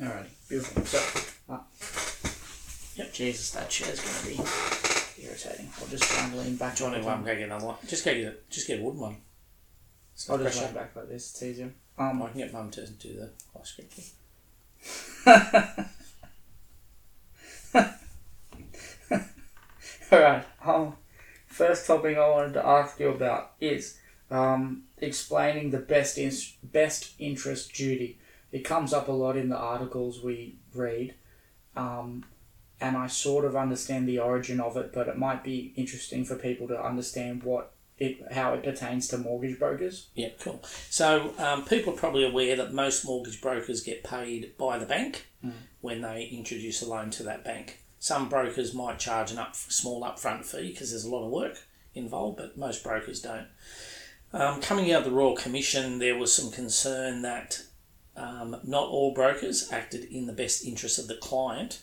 Alrighty, beautiful. So, uh, yep, Jesus, that chair's going to be irritating. I'll just try and lean back. Do you want on to it. um, get another one? Just get a, just get a wooden one. It's I'll just lean back like this. It's easier. I Um, can get mum to do the ice cream. thing. Alright, um, first topic I wanted to ask you about is um, explaining the best in- best interest duty. It comes up a lot in the articles we read, um, and I sort of understand the origin of it, but it might be interesting for people to understand what it how it pertains to mortgage brokers. Yeah, cool. So um, people are probably aware that most mortgage brokers get paid by the bank when they introduce a loan to that bank. Some brokers might charge an up small upfront fee because there's a lot of work involved, but most brokers don't. Um, coming out of the Royal Commission, there was some concern that um, not all brokers acted in the best interest of the client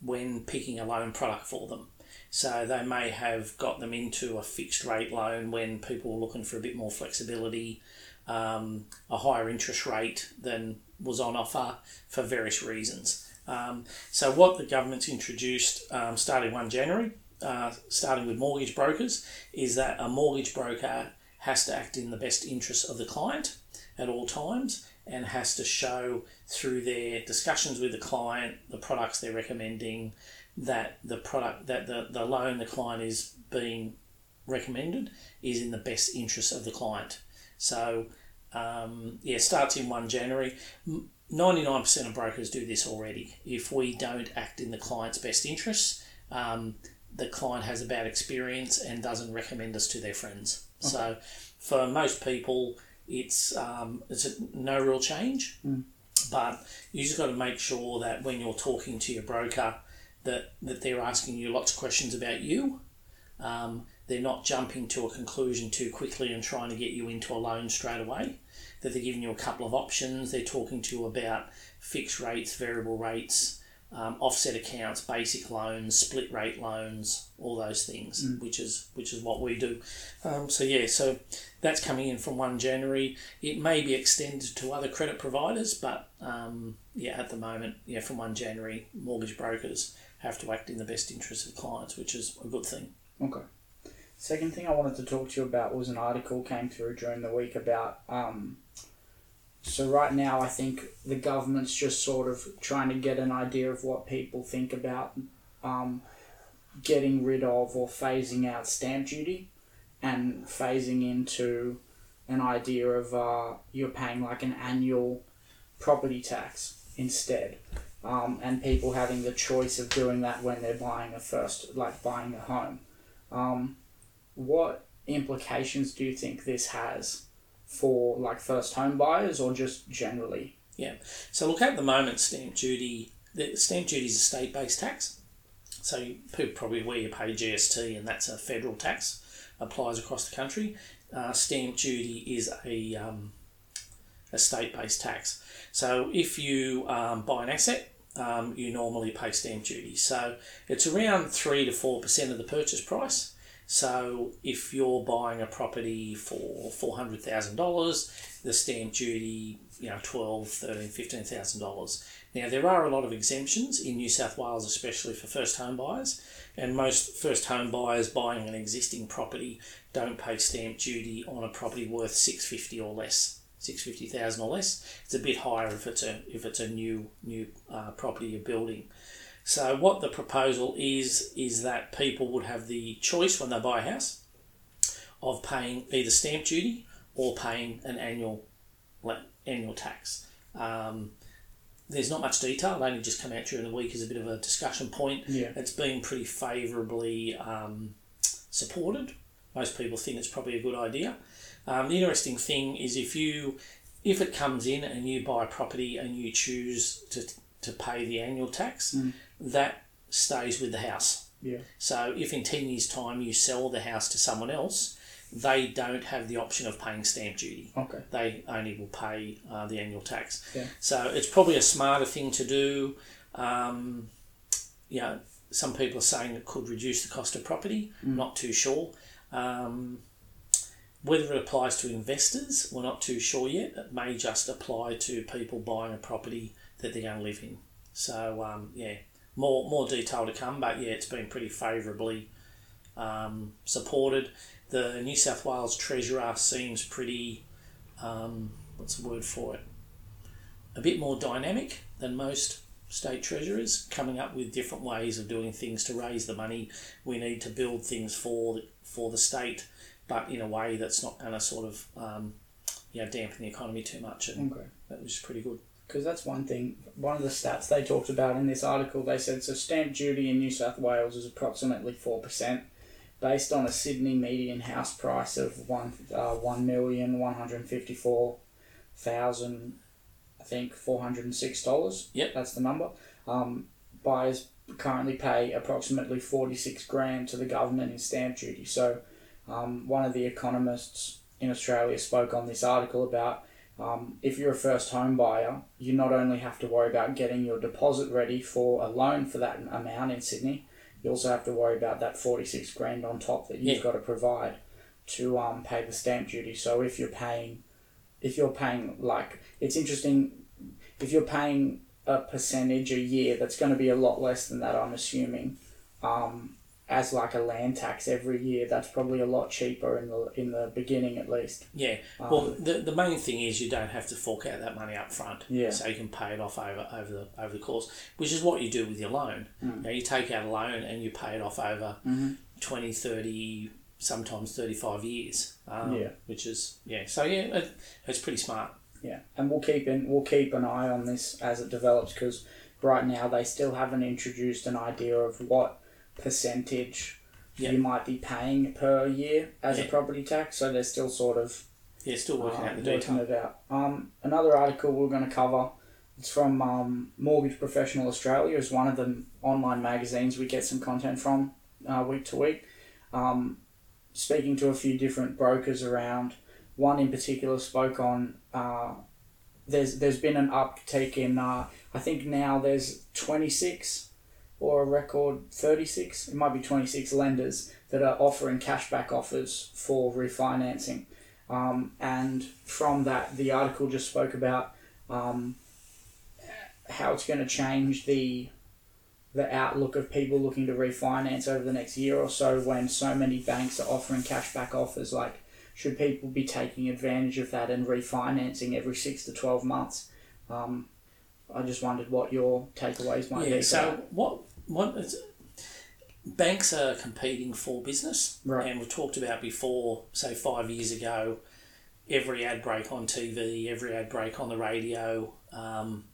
when picking a loan product for them. So they may have got them into a fixed rate loan when people were looking for a bit more flexibility, um, a higher interest rate than was on offer for various reasons. Um, so what the government's introduced um, starting 1 January, uh, starting with mortgage brokers, is that a mortgage broker has to act in the best interest of the client at all times and has to show through their discussions with the client, the products they're recommending, that the product that the, the loan the client is being recommended is in the best interest of the client. So um, yeah, starts in 1 January. 99% of brokers do this already. If we don't act in the client's best interests, um, the client has a bad experience and doesn't recommend us to their friends. So for most people, it's um, it's a, no real change. But you just got to make sure that when you're talking to your broker, that that they're asking you lots of questions about you. Um, they're not jumping to a conclusion too quickly and trying to get you into a loan straight away. That they're giving you a couple of options. They're talking to you about fixed rates, variable rates, um, offset accounts, basic loans, split rate loans, all those things, which is which is what we do. Um, so yeah, so that's coming in from one January. It may be extended to other credit providers, but um, yeah, at the moment, yeah, from one January, mortgage brokers have to act in the best interest of clients, which is a good thing. Okay. Second thing I wanted to talk to you about was an article came through during the week about. Um, so right now, I think the government's just sort of trying to get an idea of what people think about um, getting rid of or phasing out stamp duty, and phasing into an idea of uh, you're paying like an annual property tax instead. Um, and people having the choice of doing that when they're buying a first, like buying a home. Um, what implications do you think this has for like first home buyers or just generally? Yeah. So look at the moment, stamp duty. The stamp duty is a state-based tax. So you, people probably where you pay GST, and that's a federal tax. Applies across the country. Uh, stamp duty is a um, a state-based tax. So if you um, buy an asset, um, you normally pay stamp duty. So it's around three to four percent of the purchase price. So if you're buying a property for four hundred thousand dollars, the stamp duty, you know, twelve, thirteen, fifteen thousand dollars. Now there are a lot of exemptions in New South Wales, especially for first home buyers, and most first home buyers buying an existing property don't pay stamp duty on a property worth six fifty or less. Six fifty thousand or less. It's a bit higher if it's a if it's a new new uh, property you're building. So what the proposal is is that people would have the choice when they buy a house of paying either stamp duty or paying an annual annual tax. Um, there's not much detail. It only just come out during the week as a bit of a discussion point. Yeah. It's been pretty favourably um, supported. Most people think it's probably a good idea. Um, the interesting thing is if you if it comes in and you buy a property and you choose to, to pay the annual tax, that stays with the house. Yeah. So if in 10 years' time you sell the house to someone else, they don't have the option of paying stamp duty. Okay. They only will pay uh, the annual tax. Yeah. So it's probably a smarter thing to do. Um, you know, some people are saying it could reduce the cost of property. Not too sure. Um, whether it applies to investors, we're not too sure yet. It may just apply to people buying a property that they're going to live in. So um, yeah, more more detail to come, but yeah, it's been pretty favourably um, supported. The New South Wales Treasurer seems pretty, um, what's the word for it? A bit more dynamic than most state treasurers, coming up with different ways of doing things to raise the money we need to build things for for the state, but in a way that's not going to sort of um, you know dampen the economy too much, and Okay. that was pretty good. Because that's one thing. One of the stats they talked about in this article, they said so stamp duty in New South Wales is approximately four percent, based on a Sydney median house price of one uh, one million one hundred fifty four thousand, I think four hundred and six dollars. Yep. that's the number. Um, buyers currently pay approximately forty six grand to the government in stamp duty. So, um, one of the economists in Australia spoke on this article about um, if you're a first home buyer, you not only have to worry about getting your deposit ready for a loan for that amount in Sydney, you also have to worry about that 46 grand on top that you've Yeah. got to provide to um, pay the stamp duty. So if you're paying, if you're paying like, it's interesting, if you're paying a percentage a year, that's going to be a lot less than that, I'm assuming. Um, as like a land tax every year, that's probably a lot cheaper in the in the beginning at least. Yeah. Um, Well, the, the main thing is you don't have to fork out that money up front. Yeah. So you can pay it off over, over the over the course, which is what you do with your loan. Mm. You, know, you take out a loan and you pay it off over Mhm. 20, 30, sometimes 35 years. Um, Yeah. Which is, yeah. So, yeah, it, it's pretty smart. Yeah, and we'll keep in we'll keep an eye on this as it develops because right now they still haven't introduced an idea of what percentage Yeah. you might be paying per year as a property tax. So they're still sort of Yeah, still working uh, out the working detail. it out. Um, another article we're going to cover. It's from um, Mortgage Professional Australia. It's one of the online magazines we get some content from uh, week to week. Um, speaking to a few different brokers around. One in particular spoke on. Uh, there's there's been an uptake in. Uh, I think now there's twenty six, or a record thirty six. It might be twenty six lenders that are offering cashback offers for refinancing. Um, and from that, the article just spoke about um, how it's going to change the the outlook of people looking to refinance over the next year or so when so many banks are offering cashback offers like should people be taking advantage of that and refinancing every six to 12 months um, i just wondered what your takeaways might Yeah, be so that. what, what is, banks are competing for business. Right. And we've talked about before, say five years ago, every ad break on TV, every ad break on the radio, um,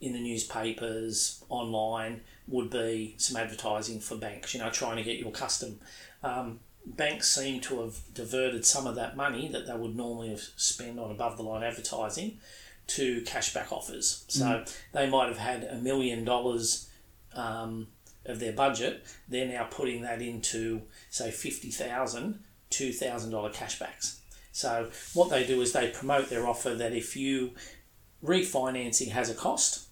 in the newspapers, online, would be some advertising for banks, you know, trying to get your custom. Um, banks seem to have diverted some of that money that they would normally have spent on above the line advertising to cashback offers. So they might have had a million dollars um, of their budget. They're now putting that into, say, $50,000, $2,000 cashbacks. So what they do is they promote their offer that if you refinancing has a cost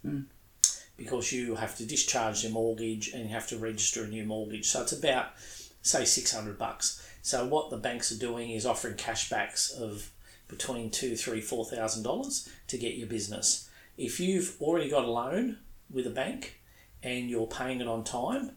because you have to discharge your mortgage and you have to register a new mortgage. So it's about say six hundred bucks. So what the banks are doing is offering cashbacks of between two, three, four thousand dollars to get your business. If you've already got a loan with a bank and you're paying it on time,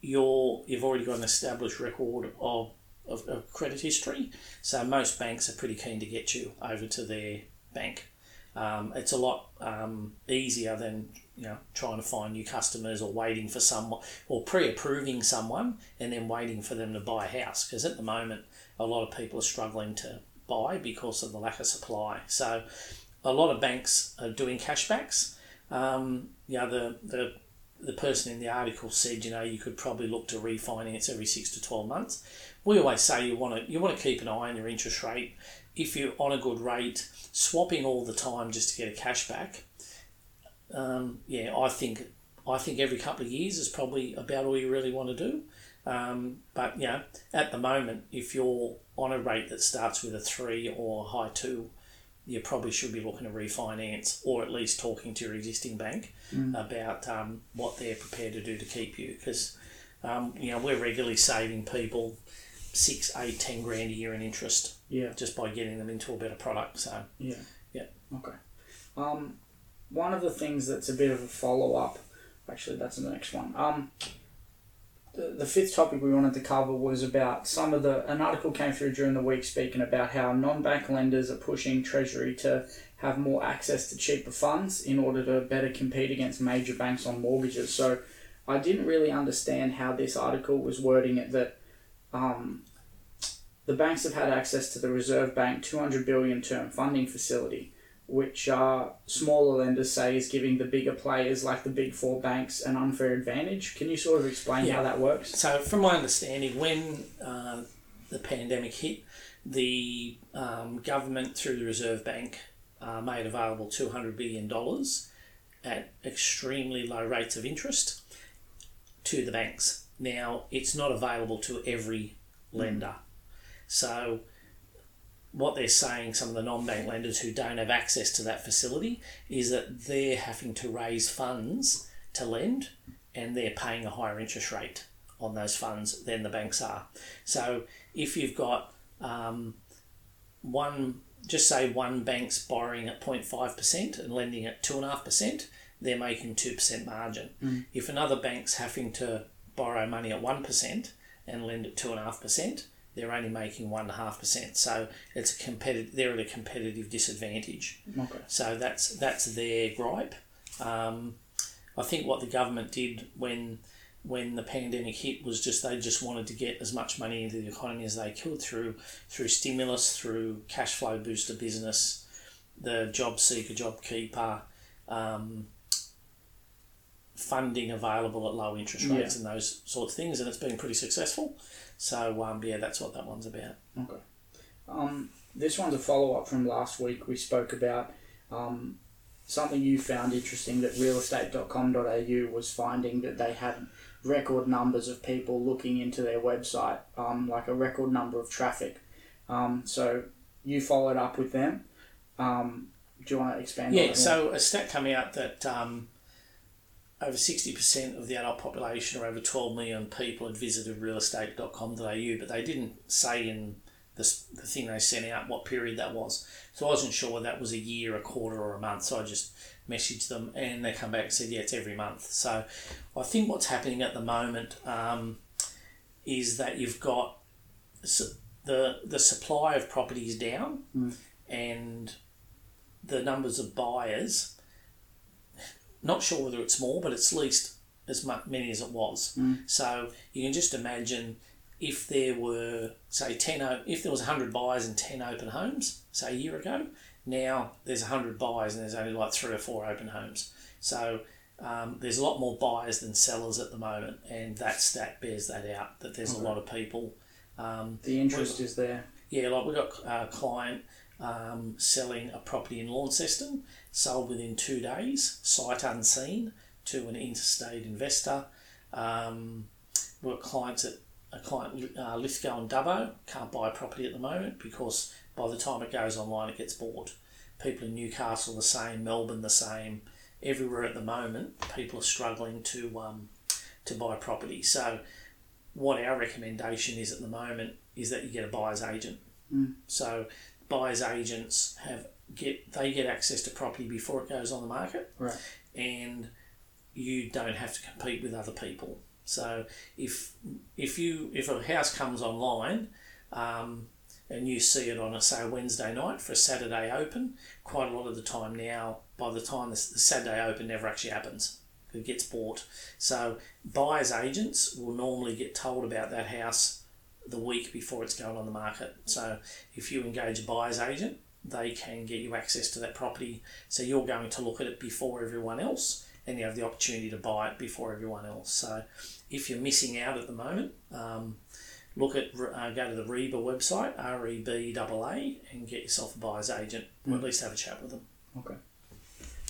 you're you've already got an established record of, of, of credit history. So most banks are pretty keen to get you over to their bank. Um, it's a lot um, easier than you know trying to find new customers or waiting for someone or pre-approving someone and then waiting for them to buy a house because at the moment a lot of people are struggling to buy because of the lack of supply. So a lot of banks are doing cashbacks. Um, you know the the the person in the article said, you know, you could probably look to refinance every six to twelve months. We always say you want to you want to keep an eye on your interest rate. If you're on a good rate, swapping all the time just to get a cashback, um, yeah, I think I think every couple of years is probably about all you really want to do. Um, but know, at the moment, if you're on a rate that starts with a three or a high two, you probably should be looking to refinance or at least talking to your existing bank about um, what they're prepared to do to keep you because um, you know we're regularly saving people six, eight, ten grand a year in interest yeah just by getting them into a better product. So Yeah. Yeah. Okay. Um, one of the things that's a bit of a follow up, actually, that's the next one. Um, the, fifth topic we wanted to cover was about some of the. An article came through during the week speaking about how non bank lenders are pushing Treasury to have more access to cheaper funds in order to better compete against major banks on mortgages. So I didn't really understand how this article was wording it that um, the banks have had access to the Reserve Bank 200 billion term funding facility, which are smaller lenders say is giving the bigger players like the big four banks an unfair advantage. Can you sort of explain Yeah. how that works? So, from my understanding, when uh, the pandemic hit, the um, government through the Reserve Bank uh, made available two hundred billion dollars at extremely low rates of interest to the banks. Now, it's not available to every lender, so what they're saying, some of the non-bank lenders who don't have access to that facility, is that they're having to raise funds to lend, and they're paying a higher interest rate on those funds than the banks are. So if you've got um, one, just say one bank's borrowing at 0.5% and lending at 2.5%, they're making 2% margin. If another bank's having to borrow money at 1% and lend at 2.5%, they're only making 1.5%. So it's a competitive, they're at a competitive disadvantage. Okay. So that's that's their gripe. Um, I think what the government did when when the pandemic hit was just they just wanted to get as much money into the economy as they could through through stimulus, through cash flow booster business, the job seeker, job keeper, um, funding available at low interest rates and those sorts of things, and it's been pretty successful. So um, yeah, that's what that one's about. Okay. Um, this one's a follow up from last week. We spoke about um, something you found interesting that realestate.com.au was finding that they had record numbers of people looking into their website, um, like a record number of traffic. Um, so you followed up with them. Um, do you want to expand on Yeah, so a stat come out that um, over 60% of the adult population, or over 12 million people, had visited realestate.com.au, but they didn't say in the, the thing they sent out what period that was. So I wasn't sure whether that was a year, a quarter, or a month. So I just messaged them and they come back and said, yeah, it's every month. So I think what's happening at the moment um, is that you've got the, the supply of properties down and the numbers of buyers. Not sure whether it's more, but it's at least as many as it was. So you can just imagine if there were, say, ten, o- if there was hundred buyers and ten open homes, say a year ago, now there's hundred buyers and there's only like three or four open homes. So um, there's a lot more buyers than sellers at the moment, and that stat bears that out. That there's a lot of people. Um, the interest is there. yeah, like we've got a client um, selling a property in Launceston, sold within two days, sight unseen, to an interstate investor. Um, we've got clients at a client uh, Lithgow and Dubbo can't buy a property at the moment because by the time it goes online, it gets bought. People in Newcastle the same, Melbourne the same. Everywhere at the moment, people are struggling to um, to buy property. So, what our recommendation is at the moment is that you get a buyer's agent. So buyers agents have get they get access to property before it goes on the market, Right. and you don't have to compete with other people. So if if you if a house comes online, um, and you see it on a say Wednesday night for a Saturday open, quite a lot of the time now, by the time the, the Saturday open never actually happens. It gets bought. So buyers agents will normally get told about that house the week before it's going on the market. So if you engage a buyer's agent, they can get you access to that property. So you're going to look at it before everyone else, and you have the opportunity to buy it before everyone else. So if you're missing out at the moment, um, look at uh, go to the Reba website, R E B A A, and get yourself a buyer's agent, or at least have a chat with them. Okay.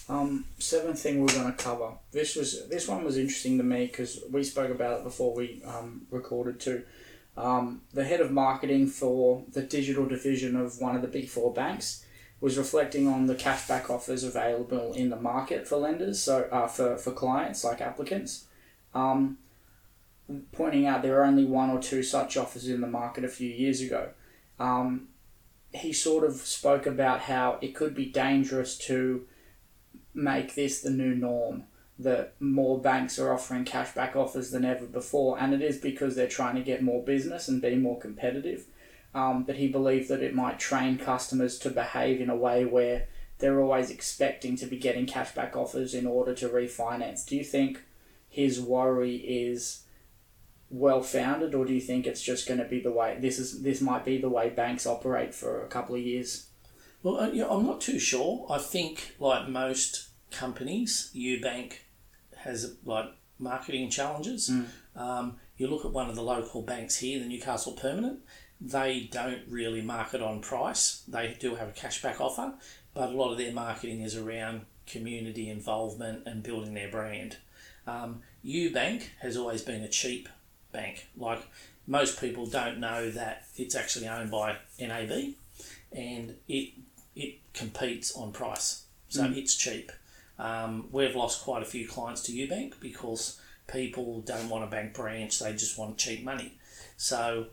Um, seventh thing we're going to cover. This was this one was interesting to me because we spoke about it before we um, recorded too. Um, the head of marketing for the digital division of one of the big four banks was reflecting on the cashback offers available in the market for lenders, so uh, for for clients like applicants. Um, pointing out there are only one or two such offers in the market a few years ago. Um, he sort of spoke about how it could be dangerous to make this the new norm that more banks are offering cashback offers than ever before, and it is because they're trying to get more business and be more competitive. Um, but he believed that it might train customers to behave in a way where they're always expecting to be getting cashback offers in order to refinance. Do you think his worry is well founded, or do you think it's just going to be the way this is? This might be the way banks operate for a couple of years. Well, uh, I'm not too sure. I think, like most companies, UBank has like marketing challenges. Mm. Um, you look at one of the local banks here, the Newcastle Permanent. They don't really market on price. They do have a cashback offer, but a lot of their marketing is around community involvement and building their brand. Um, UBank has always been a cheap bank. Like most people don't know that it's actually owned by NAB, and it it competes on price, so Mm. it's cheap. Um, we've lost quite a few clients to UBank because people don't want a bank branch; they just want cheap money. So,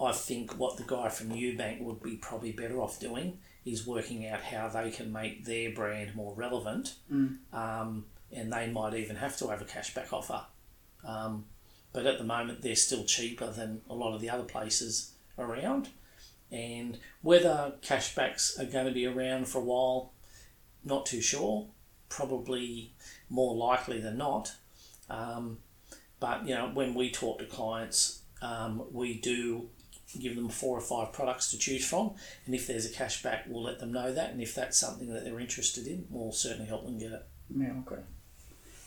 I think what the guy from UBank would be probably better off doing is working out how they can make their brand more relevant, Mm. um, and they might even have to have a cashback offer. Um, but at the moment, they're still cheaper than a lot of the other places around. And whether cashbacks are going to be around for a while, not too sure. Probably more likely than not. Um, but you know, when we talk to clients, um, we do give them four or five products to choose from, and if there's a cashback, we'll let them know that. And if that's something that they're interested in, we'll certainly help them get it. Yeah, okay.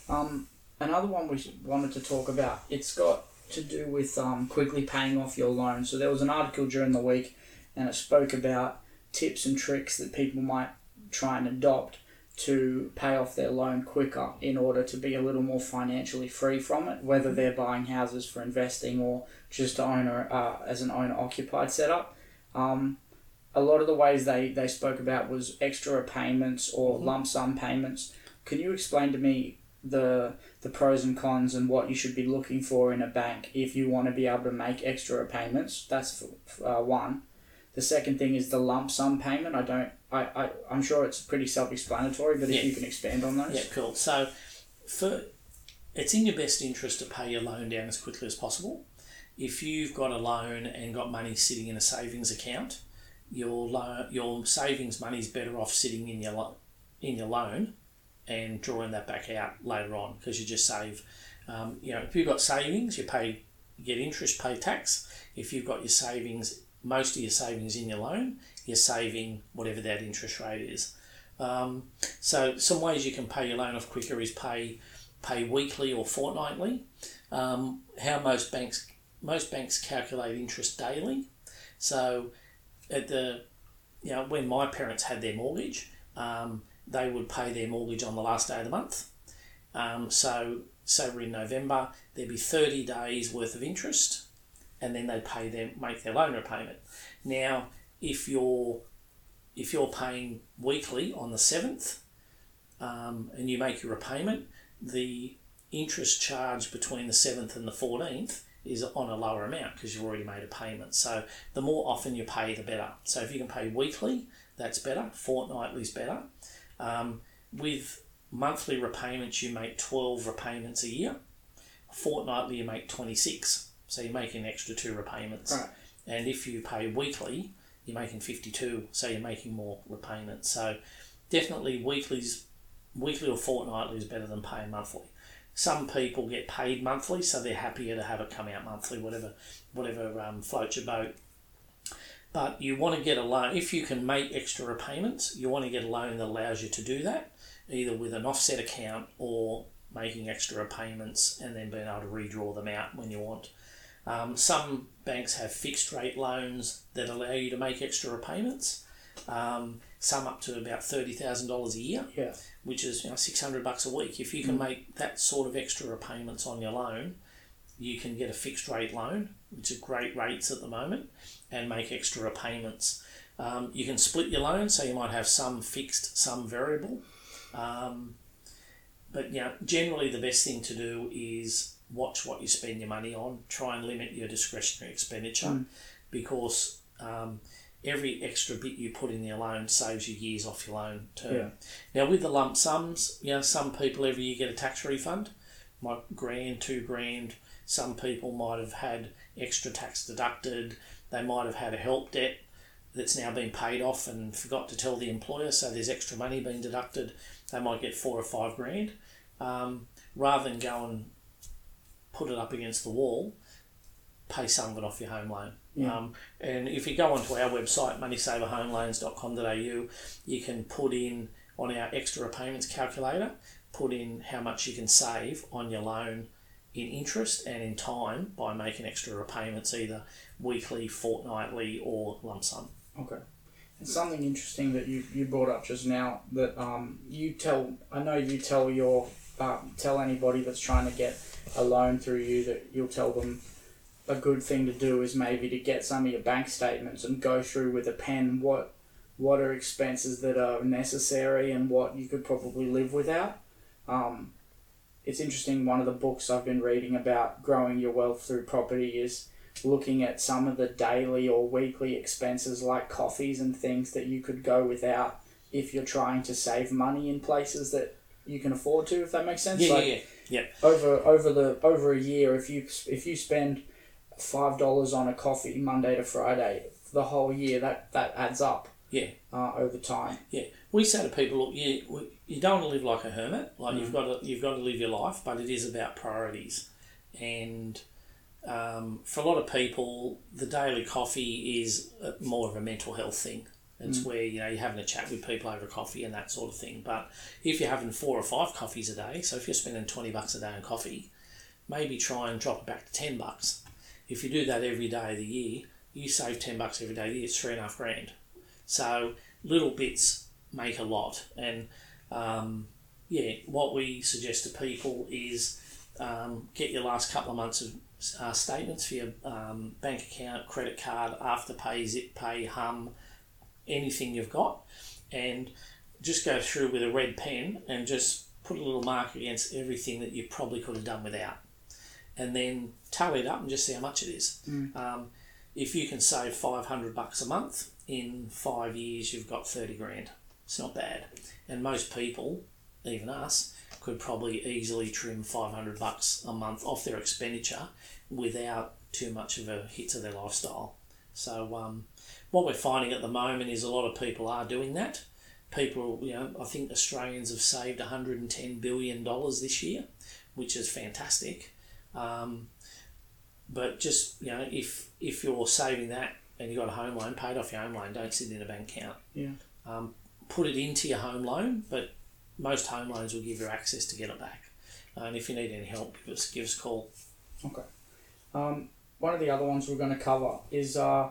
Um, another one we wanted to talk about. It's got to do with um, quickly paying off your loan. So there was an article during the week, and it spoke about tips and tricks that people might try and adopt to pay off their loan quicker in order to be a little more financially free from it, whether they're buying houses for investing or just to own a, uh, as an owner occupied setup. Um, a lot of the ways they, they spoke about was extra payments or Mhm. lump sum payments. Can you explain to me the the pros and cons and what you should be looking for in a bank if you want to be able to make extra payments? That's uh, one. The second thing is the lump sum payment. I don't. I, I I'm sure it's pretty self explanatory, but Yeah. if you can expand on those. Yeah, cool. So, for it's in your best interest to pay your loan down as quickly as possible. If you've got a loan and got money sitting in a savings account, your loan, your savings money is better off sitting in your lo- in your loan and drawing that back out later on because you just save. Um, you know, if you've got savings, you pay you get interest, pay tax. If you've got your savings, most of your savings in your loan, you're saving whatever that interest rate is. Um, so some ways you can pay your loan off quicker is pay pay weekly or fortnightly. Um, how most banks most banks calculate interest daily. So at the you know when my parents had their mortgage, um, they would pay their mortgage on the last day of the month. Um, so so in November, there'd be thirty days worth of interest, and then they'd pay them make their loan repayment. Now if you're if you're paying weekly on the seventh, um, and you make your repayment, the interest charge between the seventh and the fourteenth is on a lower amount because you've already made a payment. So the more often you pay, the better. So if you can pay weekly, that's better. Fortnightly is better. Um, with monthly repayments, you make twelve repayments a year. Fortnightly, you make twenty six. So you make an extra two repayments. Right. And if you pay weekly, you're making 52, so you're making more repayments. So definitely weekly's weekly or fortnightly is better than paying monthly. Some people get paid monthly, so they're happier to have it come out monthly, whatever whatever um, floats your boat. But you want to get a loan if you can make extra repayments. You want to get a loan that allows you to do that, either with an offset account or making extra repayments and then being able to redraw them out when you want. Um, some banks have fixed rate loans that allow you to make extra repayments. Um, some up to about thirty thousand dollars a year, Yeah. which is you know six hundred bucks a week. If you can make that sort of extra repayments on your loan, you can get a fixed rate loan, which are great rates at the moment, and make extra repayments. Um, you can split your loan, so you might have some fixed, some variable. Um, but you know, generally the best thing to do is watch what you spend your money on. Try and limit your discretionary expenditure Mm. because um, every extra bit you put in your loan saves you years off your loan term. Yeah. Now with the lump sums, you know, some people every year get a tax refund, like grand, two grand. Some people might have had extra tax deducted. They might have had a help debt that's now been paid off and forgot to tell the employer, so there's extra money being deducted. They might get four or five grand. Um, rather than go and put it up against the wall, pay some of it off your home loan. Yeah. Um, and if you go onto our website, moneysaverhomeloans.com.au, you can put in on our extra repayments calculator, put in how much you can save on your loan in interest and in time by making extra repayments either weekly, fortnightly, or lump sum. Okay. And something interesting that you, you brought up just now that um, you tell I know you tell your um, tell anybody that's trying to get a loan through you that you'll tell them a good thing to do is maybe to get some of your bank statements and go through with a pen what what are expenses that are necessary and what you could probably live without. Um, it's interesting. One of the books I've been reading about growing your wealth through property is looking at some of the daily or weekly expenses like coffees and things that you could go without if you're trying to save money in places that you can afford to if that makes sense Yeah, like yeah, yeah. Over over the over a year if you if you spend five dollars on a coffee Monday to Friday the whole year that that adds up Yeah. uh, over time Yeah, we say to people, look, you you don't want to live like a hermit. Like you've got to you've got to live your life, but it is about priorities. And um, for a lot of people, the daily coffee is uh, more of a mental health thing. It's where you know you're having a chat with people over coffee and that sort of thing. But if you're having four or five coffees a day, so if you're spending twenty bucks a day on coffee, maybe try and drop it back to ten bucks. If you do that every day of the year, you save ten bucks every day of the year. It's three and a half grand. So little bits make a lot. And um, yeah, what we suggest to people is um, get your last couple of months of uh, statements for your um, bank account, credit card, Afterpay, Zip Pay, Humm, anything you've got, and just go through with a red pen and just put a little mark against everything that you probably could have done without. And then tally it up and just see how much it is. Um, if you can save 500 bucks a month in five years you've got 30 grand it's not bad and most people even us could probably easily trim 500 bucks a month off their expenditure without too much of a hit to their lifestyle so um, what we're finding at the moment is a lot of people are doing that people you know i think australians have saved 110 billion dollars this year which is fantastic um, but just you know, if if you're saving that and you've got a home loan, paid off your home loan, don't sit in a bank account. Yeah. Um, put it into your home loan, but most home loans will give you access to get it back. And if you need any help, give us give us a call. Okay. Um, one of the other ones we're going to cover is uh,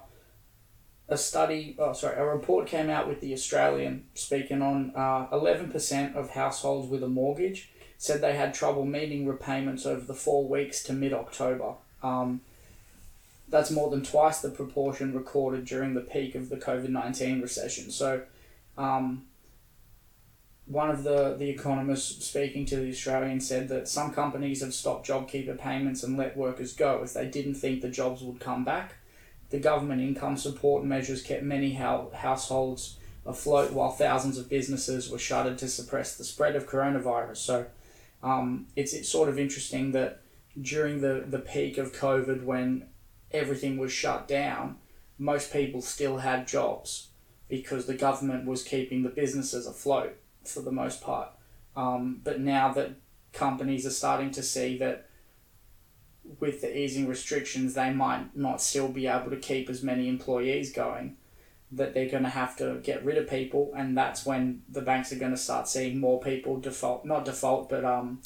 a study. Oh, sorry, a report came out with the Australian speaking on uh, eleven percent of households with a mortgage said they had trouble meeting repayments over the four weeks to mid October. Um, that's more than twice the proportion recorded during the peak of the COVID nineteen recession. So. Um, one of the, the economists speaking to the Australian said that some companies have stopped JobKeeper payments and let workers go as they didn't think the jobs would come back. The government income support measures kept many households afloat while thousands of businesses were shuttered to suppress the spread of coronavirus. So um, it's, it's sort of interesting that during the, the peak of COVID when everything was shut down, most people still had jobs because the government was keeping the businesses afloat for the most part. Um, but now that companies are starting to see that with the easing restrictions, they might not still be able to keep as many employees going, that they're going to have to get rid of people, and that's when the banks are going to start seeing more people default, not default, but um,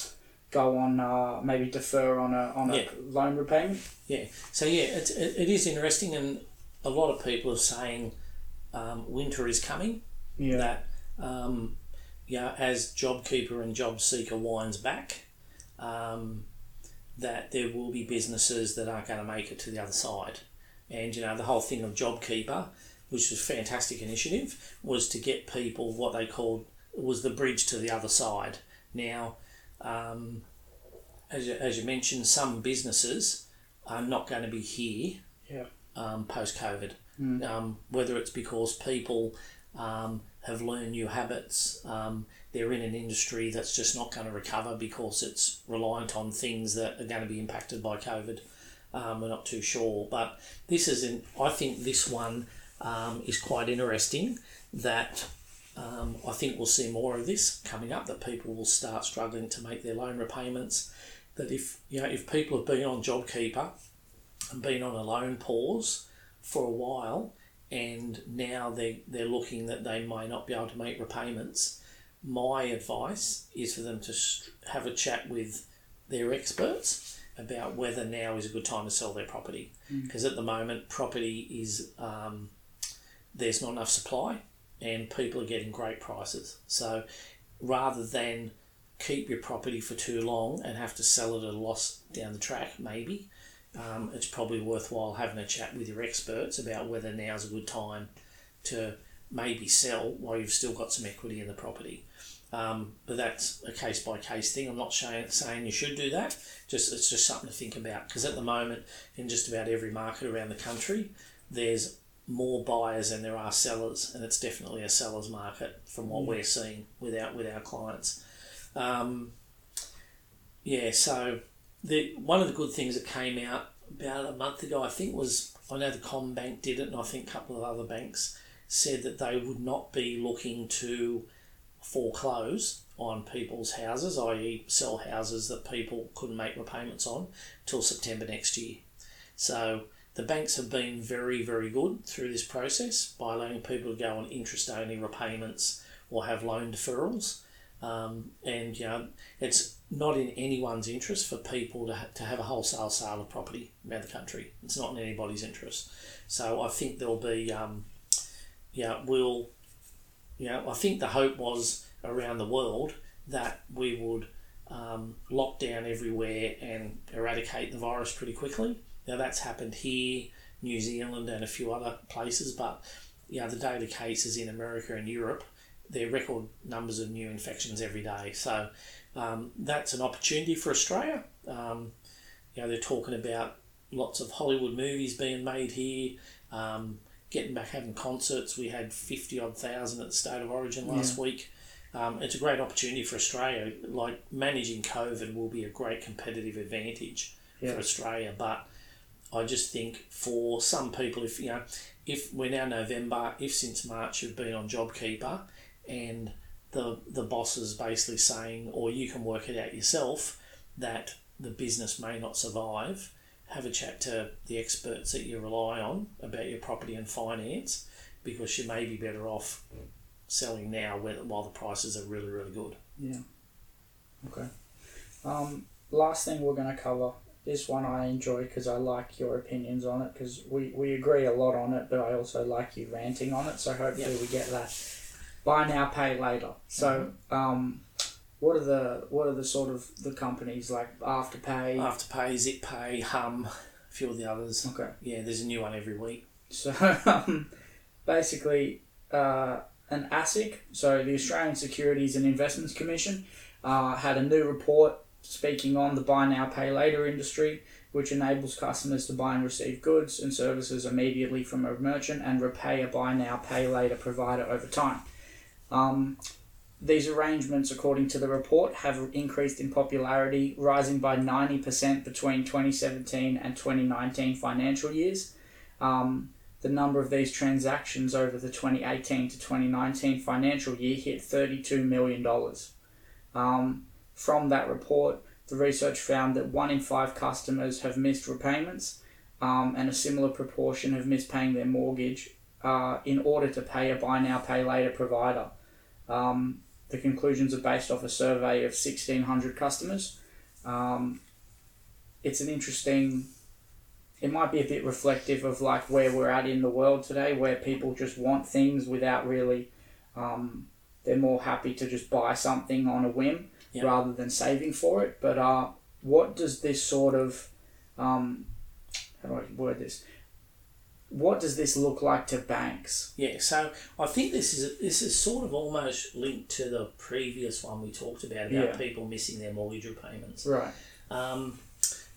go on uh, maybe defer on a on a Yeah. loan repayment. Yeah. So yeah, it, it, it is interesting, and a lot of people are saying um, winter is coming. Yeah. That um, know, as JobKeeper and JobSeeker winds back, um, that there will be businesses that aren't going to make it to the other side. And you know, the whole thing of JobKeeper, which was a fantastic initiative, was to get people what they called was the bridge to the other side. Now, um, as you, as you mentioned, some businesses are not going to be here Yeah. um, post COVID. Um, whether it's because people um, have learned new habits, um, they're in an industry that's just not going to recover because it's reliant on things that are going to be impacted by COVID. Um, we're not too sure, but this is in. I think this one um, is quite interesting. That um, I think we'll see more of this coming up. That people will start struggling to make their loan repayments. That if you know if people have been on JobKeeper and been on a loan pause for a while, and now they they're looking that they may not be able to make repayments. My advice is for them to have a chat with their experts about whether now is a good time to sell their property because at the moment property is um, there's not enough supply and people are getting great prices. So rather than keep your property for too long and have to sell it at a loss down the track, maybe um, it's probably worthwhile having a chat with your experts about whether now is a good time to maybe sell while you've still got some equity in the property. Um, but that's a case by case thing. I'm not saying, saying you should do that. Just it's just something to think about because at the moment, in just about every market around the country, there's more buyers than there are sellers, and it's definitely a seller's market from what we're seeing with our with our clients. Um, yeah, so the one of the good things that came out about a month ago, I think, was I know the CommBank did it, and I think a couple of other banks said that they would not be looking to foreclose on people's houses, i.e., sell houses that people couldn't make repayments on till September next year. So the banks have been very, very good through this process by allowing people to go on interest only repayments or have loan deferrals. Um, and you know, it's not in anyone's interest for people to, ha- to have a wholesale sale of property around the country. It's not in anybody's interest. So I think there'll be, um, yeah, we'll, know, I think the hope was around the world that we would um, lock down everywhere and eradicate the virus pretty quickly. Now that's happened here, New Zealand, and a few other places, but know, the daily cases in America and Europe, they're record numbers of new infections every day. So um, that's an opportunity for Australia. Um, you know, they're talking about lots of Hollywood movies being made here. Um, getting back having concerts. We had fifty odd thousand at the State of Origin last week. Um, it's a great opportunity for Australia. Like managing COVID will be a great competitive advantage Yeah. for Australia, but I just think for some people, if you know, if we're now November, if since March you've been on JobKeeper, and the the boss is basically saying, or you can work it out yourself, that the business may not survive, have a chat to the experts that you rely on about your property and finance, because you may be better off selling now while the prices are really really good. Yeah. Okay. Um, last thing we're going to cover. This one I enjoy because I like your opinions on it because we, we agree a lot on it, but I also like you ranting on it. So hopefully we get that. Buy now, pay later. So um, what are the what are the sort of the companies like Afterpay? Afterpay, ZipPay, Humm, a few of the others. Okay. Yeah, there's a new one every week. So um, basically, uh, an ASIC, so the Australian Securities and Investments Commission, uh, had a new report speaking on the buy now, pay later industry, which enables customers to buy and receive goods and services immediately from a merchant and repay a buy now, pay later provider over time. Um, these arrangements, according to the report, have increased in popularity, rising by 90% between 2017 and 2019 financial years. Um, the number of these transactions over the 2018 to 2019 financial year hit $32 million. Um, from that report, the research found that one in five customers have missed repayments, um, and a similar proportion have missed paying their mortgage uh, in order to pay a buy now, pay later provider. Um, the conclusions are based off a survey of 1,600 customers. Um, it's an interesting it might be a bit reflective of like where we're at in the world today, where people just want things without really. Um, they're more happy to just buy something on a whim Yeah. rather than saving for it. But uh, what does this sort of um, how do I word this? What does this look like to banks? Yeah, so I think this is this is sort of almost linked to the previous one we talked about about Yeah. people missing their mortgage repayments. Right. Um,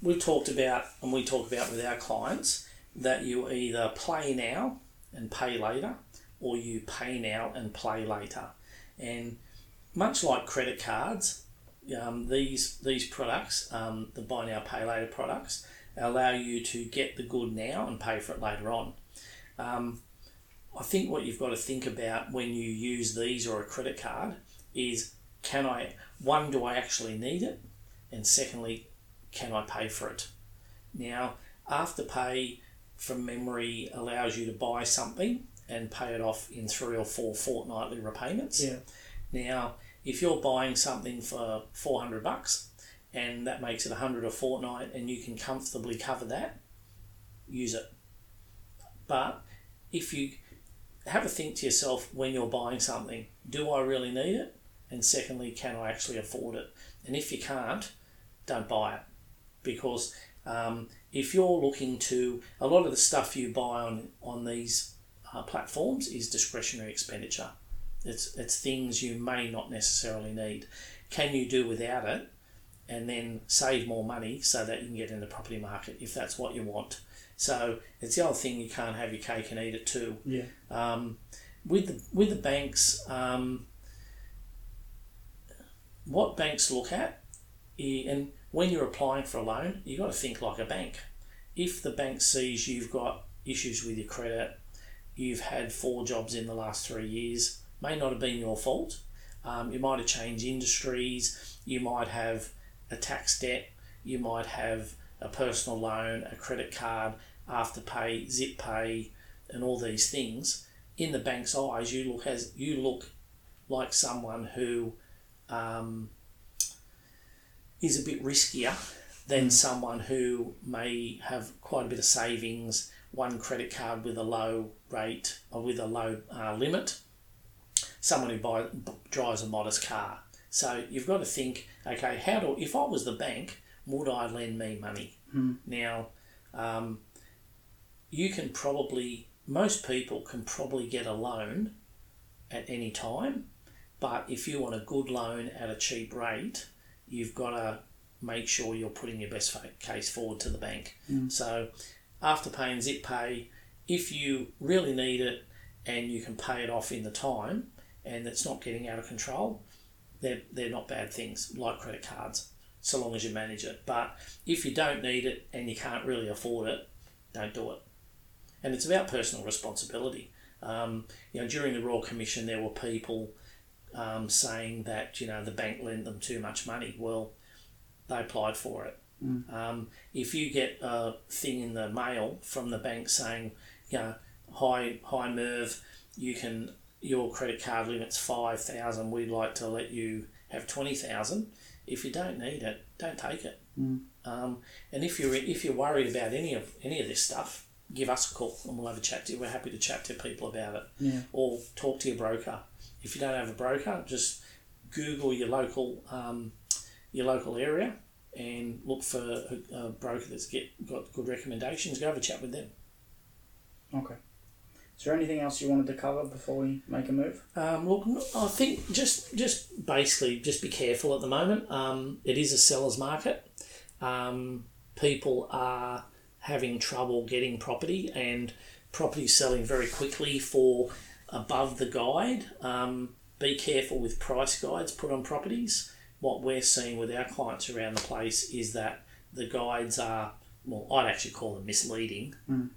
we talked about and we talk about with our clients that you either play now and pay later, or you pay now and play later. And much like credit cards, um, these these products, um, the buy now pay later products, allow you to get the good now and pay for it later on. Um, I think what you've got to think about when you use these or a credit card is can I one do I actually need it, and secondly, can I pay for it? Now, Afterpay from memory allows you to buy something and pay it off in three or four fortnightly repayments. Yeah. Now, if you're buying something for 400 bucks and that makes it 100 a fortnight and you can comfortably cover that, use it. But if you have a think to yourself when you're buying something, do I really need it? And secondly, can I actually afford it? And if you can't, don't buy it because um, if you're looking to a lot of the stuff you buy on on these uh, platforms is discretionary expenditure. It's it's things you may not necessarily need. Can you do without it, and then save more money so that you can get in the property market if that's what you want. So it's the old thing you can't have your cake and eat it too. Yeah. Um, with the with the banks, um, what banks look at, and when you're applying for a loan, you've got to think like a bank. If the bank sees you've got issues with your credit, you've had four jobs in the last three years, may not have been your fault. Um, you might have changed industries, you might have a tax debt, you might have a personal loan, a credit card, afterpay, zip pay, and all these things. In the bank's eyes, you look as you look like someone who um, is a bit riskier than someone who may have quite a bit of savings, one credit card with a low rate or with a low uh, limit, someone who buy, drives a modest car. So you've got to think, okay, how do if I was the bank, would I lend me money? Mm. Now, um, you can probably most people can probably get a loan at any time, but if you want a good loan at a cheap rate, you've got to make sure you're putting your best case forward to the bank. Mm. So, Afterpay and zip pay, if you really need it and you can pay it off in the time and it's not getting out of control, they're, they're not bad things like credit cards, so long as you manage it. But if you don't need it and you can't really afford it, don't do it. And it's about personal responsibility. Um, you know, during the Royal Commission, there were people um, saying that you know the bank lent them too much money. Well, they applied for it. Mm. Um, if you get a thing in the mail from the bank saying, you know, hi, hi Merv, you can your credit card limit's five thousand. We'd like to let you have twenty thousand. If you don't need it, don't take it. Mm. Um, and if you're if you're worried about any of any of this stuff, give us a call and we'll have a chat to you. We're happy to chat to people about it. Yeah. Or talk to your broker. If you don't have a broker, just Google your local um, your local area and look for a, a broker that's get got good recommendations. Go have a chat with them. Okay. Is there anything else you wanted to cover before we make a move? Um, look, I think just just basically just be careful at the moment. Um, it is a seller's market. Um, people are having trouble getting property, and property selling very quickly for above the guide. Um, be careful with price guides put on properties. What we're seeing with our clients around the place is that the guides are well, I'd actually call them misleading. Mm.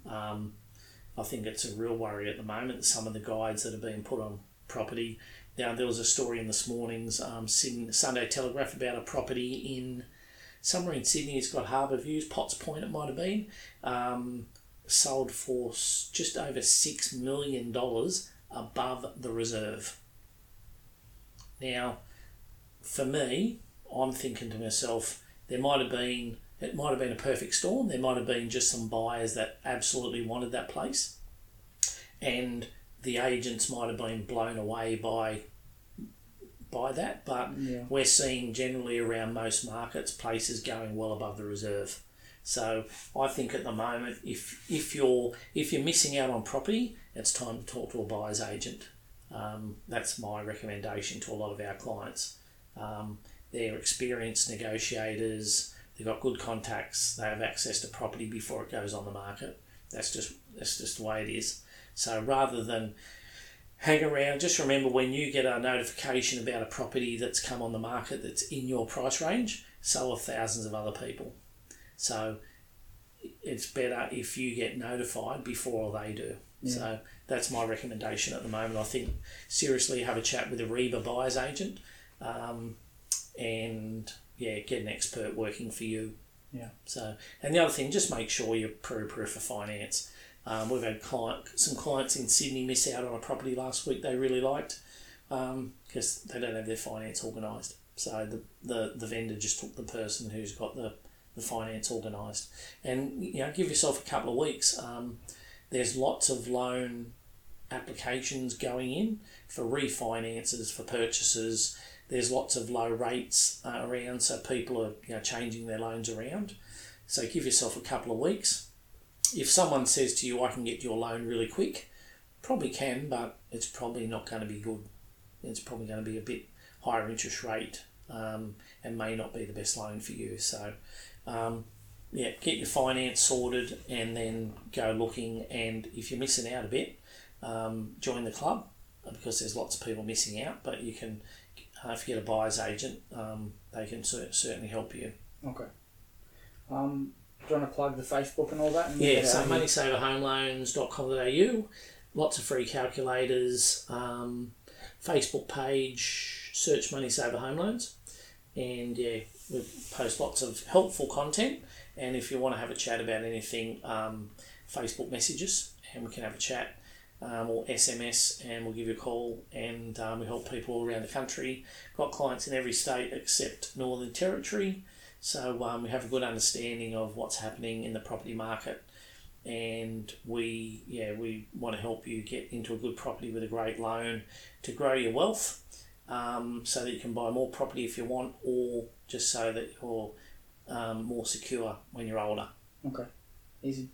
I think it's a real worry at the moment. Some of the guides that are being put on property. Now there was a story in this morning's um, Sydney, Sunday Telegraph about a property in somewhere in Sydney. It's got harbour views. Potts Point it might have been. Um, sold for just over six million dollars above the reserve. Now, for me, I'm thinking to myself, there might have been it might have been a perfect storm. There might have been just some buyers that absolutely wanted that place, and the agents might have been blown away by by that. But Yeah. we're seeing generally around most markets places going well above the reserve. So I think at the moment, if if you're if you're missing out on property, it's time to talk to a buyer's agent. Um, that's my recommendation to a lot of our clients. Um, they're experienced negotiators. They've got good contacts. They have access to property before it goes on the market. That's just that's just the way it is. So rather than hang around, just remember when you get a notification about a property that's come on the market that's in your price range, so have thousands of other people. So it's better if you get notified before they do. Yeah. So that's my recommendation at the moment. I think seriously have a chat with a REBA buyer's agent um, and yeah, get an expert working for you. Yeah. So, and the other thing, just make sure you're pre-approved for finance. Um, we've had client, some clients in Sydney miss out on a property last week they really liked because they don't have their finance organised. So the, the, the vendor just took the person who's got the, the finance organised. And, you know, give yourself a couple of weeks. Um, there's lots of loan applications going in for refinances, for purchases. There's lots of low rates uh, around, so people are you know, changing their loans around. So give yourself a couple of weeks. If someone says to you, I can get your loan really quick, probably can, but it's probably not going to be good. It's probably going to be a bit higher interest rate um, and may not be the best loan for you. So, um, yeah, get your finance sorted and then go looking. And if you're missing out a bit, um, join the club because there's lots of people missing out. But you can, uh, if you get a buyer's agent, um, they can cer- certainly help you. Okay. Um, do you want to plug the Facebook and all that? And Yeah, so out of here? moneysaverhomeloans.com.au, lots of free calculators, um, Facebook page, search Money Saver Home Loans, and yeah, we post lots of helpful content. And if you want to have a chat about anything, um, Facebook messages, and we can have a chat. Um, or SMS, and we'll give you a call. And um, we help people all around the country. Got clients in every state except Northern Territory. So um, we have a good understanding of what's happening in the property market, and we yeah we want to help you get into a good property with a great loan to grow your wealth, um, so that you can buy more property if you want, or just so that you're um, more secure when you're older. Okay. Easy.